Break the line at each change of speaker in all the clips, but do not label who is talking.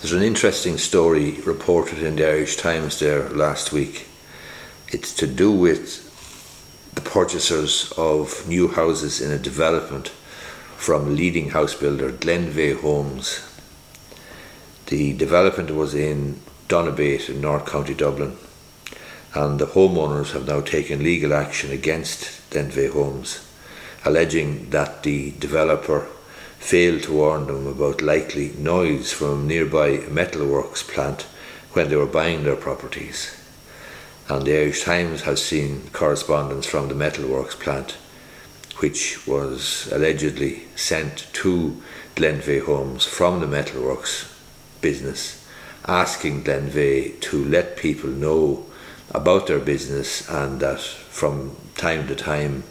There's an interesting story reported in the Irish Times there last week. It's to do with the purchasers of new houses in a development from leading house builder Glenveagh Homes. The development was in Donabate in North County Dublin, and the homeowners have now taken legal action against Glenveagh Homes, alleging that the developer failed to warn them about likely noise from nearby metalworks plant when they were buying their properties. And the Irish Times has seen correspondence from the metalworks plant, which was allegedly sent to Glenveagh Homes from the metalworks business, asking Glenveagh to let people know about their business and that from time to time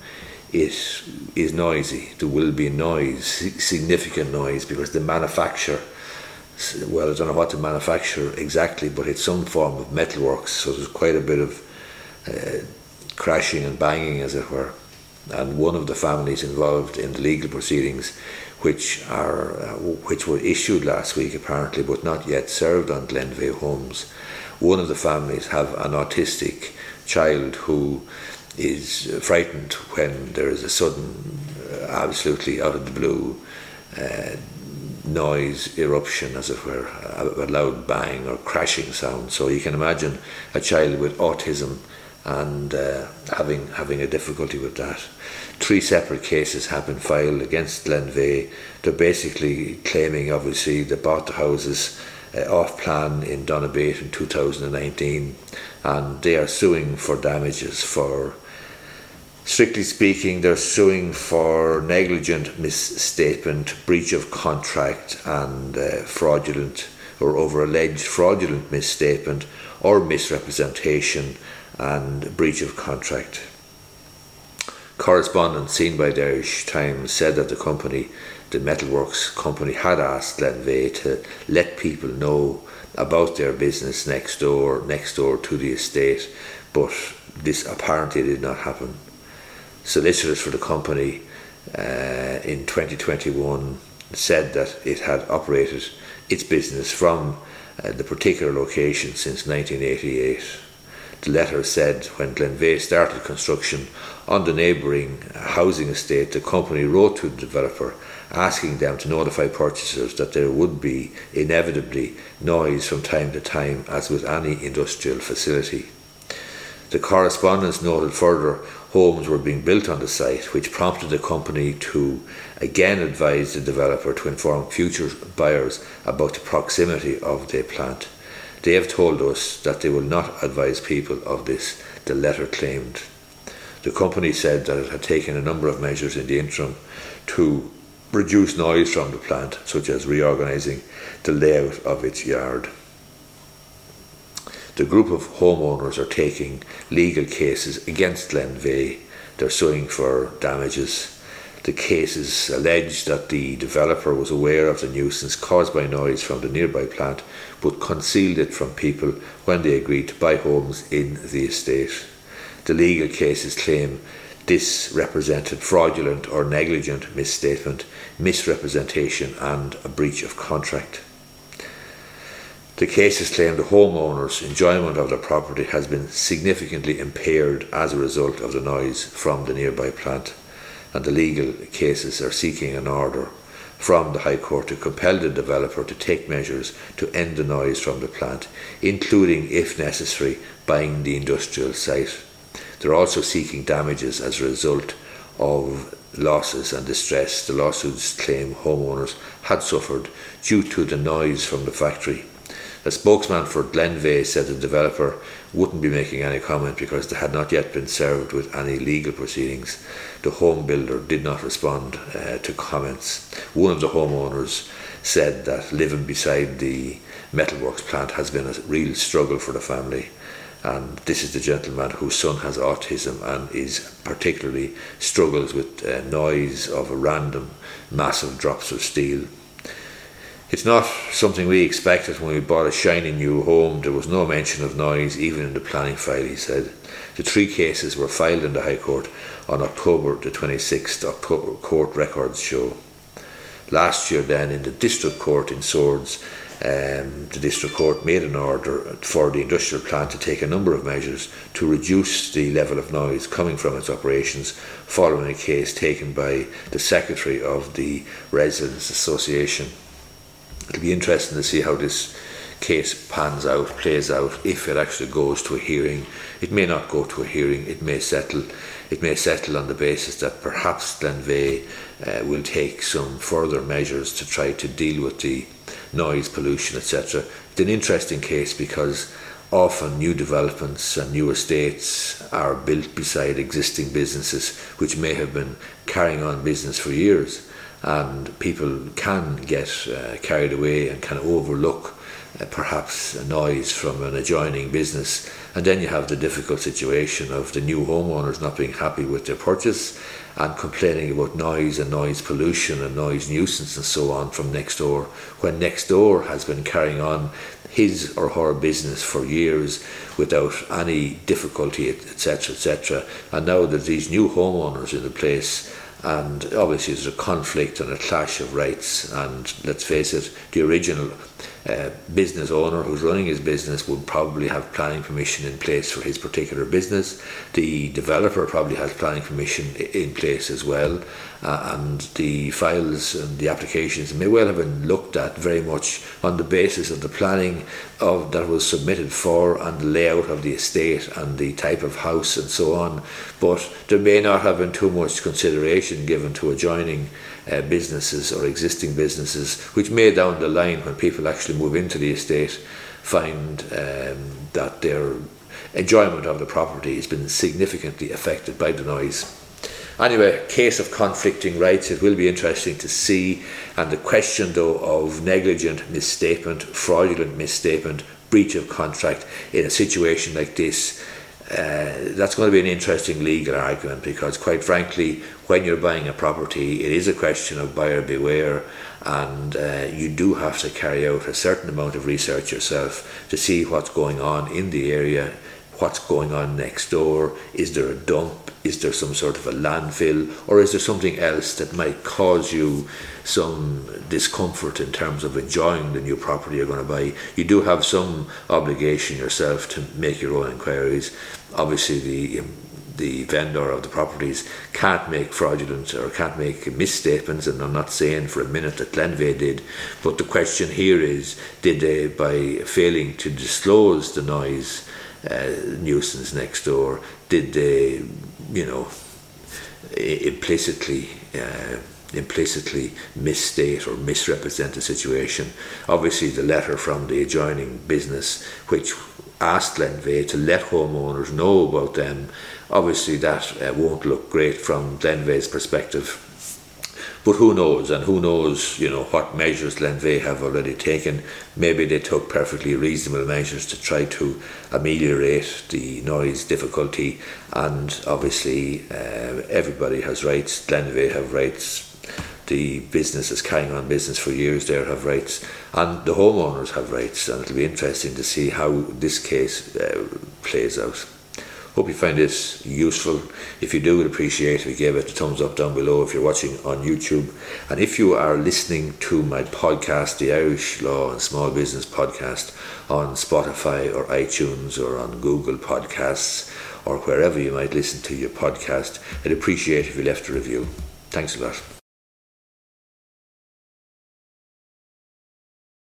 it is noisy. There will be noise, significant noise, because the manufacture, well, I don't know what to manufacture exactly, but it's some form of metalworks, so there's quite a bit of uh, crashing and banging, as it were. And one of the families involved in the legal proceedings, which are uh, which were issued last week apparently, but not yet served on Glenveagh Homes, one of the families have an autistic child who is frightened when there is a sudden, uh, absolutely out of the blue uh, noise, eruption, as it were, a, loud bang or crashing sound. So you can imagine a child with autism and uh, having having a difficulty with that. Three separate cases have been filed against Glenveagh. They're basically claiming, obviously, they bought the houses uh, off plan in Donabate in 2019, and they are suing for damages for Strictly speaking, they're suing for negligent misstatement, breach of contract, and uh, fraudulent or over alleged fraudulent misstatement or misrepresentation and breach of contract. Correspondence seen by the Irish Times said that the company, the Metalworks company, had asked Glenveagh to let people know about their business next door, next door to the estate, but this apparently did not happen solicitors for the company uh, in 2021 said that it had operated its business from uh, the particular location since 1988. The letter said when Glenveagh started construction on the neighbouring housing estate, the company wrote to the developer asking them to notify purchasers that there would be inevitably noise from time to time, as with any industrial facility. The correspondence noted further homes were being built on the site, which prompted the company to again advise the developer to inform future buyers about the proximity of the plant. They have told us that they will not advise people of this, the letter claimed. The company said that it had taken a number of measures in the interim to reduce noise from the plant, such as reorganising the layout of its yard. The group of homeowners are taking legal cases against Glenveagh. They're suing for damages. The cases allege that the developer was aware of the nuisance caused by noise from the nearby plant but concealed it from people when they agreed to buy homes in the estate. The legal cases claim this represented fraudulent or negligent misstatement, misrepresentation, and a breach of contract. The cases claim the homeowner's enjoyment of the property has been significantly impaired as a result of the noise from the nearby plant, and the legal cases are seeking an order from the High Court to compel the developer to take measures to end the noise from the plant, including, if necessary, buying the industrial site. They're also seeking damages as a result of losses and distress the lawsuits claim homeowners had suffered due to the noise from the factory a spokesman for Glenveagh said the developer wouldn't be making any comment because they had not yet been served with any legal proceedings. The home builder did not respond uh, to comments. One of the homeowners said that living beside the metalworks plant has been a real struggle for the family. And this is the gentleman whose son has autism and is particularly struggles with uh, noise of a random massive drops of steel it's not something we expected when we bought a shiny new home. There was no mention of noise, even in the planning file, he said. The three cases were filed in the High Court on October the 26th, October court records show. Last year, then, in the District Court in Swords, um, the district court made an order for the industrial plant to take a number of measures to reduce the level of noise coming from its operations following a case taken by the secretary of the Residents Association. It'll be interesting to see how this case pans out, plays out, if it actually goes to a hearing. It may not go to a hearing, it may settle. It may settle on the basis that perhaps Glenveagh uh, will take some further measures to try to deal with the noise pollution, etc. It's an interesting case because often new developments and new estates are built beside existing businesses which may have been carrying on business for years and people can get uh, carried away and can overlook uh, perhaps a noise from an adjoining business. And then you have the difficult situation of the new homeowners not being happy with their purchase and complaining about noise and noise pollution and noise nuisance and so on from next door, when next door has been carrying on his or her business for years without any difficulty, etc., etc. And now that these new homeowners in the place and obviously there's a conflict and a clash of rights and let's face it the original uh, business owner who's running his business would probably have planning permission in place for his particular business. The developer probably has planning permission in place as well, uh, and the files and the applications may well have been looked at very much on the basis of the planning of that was submitted for and the layout of the estate and the type of house and so on. But there may not have been too much consideration given to adjoining uh, businesses or existing businesses, which may down the line, when people actually move into the estate, find um, that their enjoyment of the property has been significantly affected by the noise. Anyway, case of conflicting rights, it will be interesting to see. And the question, though, of negligent misstatement, fraudulent misstatement, breach of contract in a situation like this uh, that's going to be an interesting legal argument because, quite frankly, when you're buying a property, it is a question of buyer beware, and uh, you do have to carry out a certain amount of research yourself to see what's going on in the area, what's going on next door. Is there a dump? Is there some sort of a landfill? Or is there something else that might cause you some discomfort in terms of enjoying the new property you're going to buy? You do have some obligation yourself to make your own inquiries. Obviously, the the vendor of the properties can't make fraudulent or can't make misstatements, and I'm not saying for a minute that Glenveagh did, but the question here is did they, by failing to disclose the noise uh, nuisance next door, did they, you know, implicitly uh, implicitly misstate or misrepresent the situation. Obviously, the letter from the adjoining business, which asked Glenveagh to let homeowners know about them, obviously that uh, won't look great from Glenveagh's perspective. But who knows, and who knows, you know, what measures Glenveagh have already taken. Maybe they took perfectly reasonable measures to try to ameliorate the noise difficulty, and obviously uh, everybody has rights. Glenveagh have rights. The businesses carrying on business for years there have rights, and the homeowners have rights, and it'll be interesting to see how this case uh, plays out. Hope you find this useful. If you do, we'd appreciate if you gave it a thumbs up down below if you're watching on YouTube. And if you are listening to my podcast, the Irish Law and Small Business Podcast, on Spotify or iTunes or on Google Podcasts or wherever you might listen to your podcast, I'd appreciate if you left a review. Thanks a lot.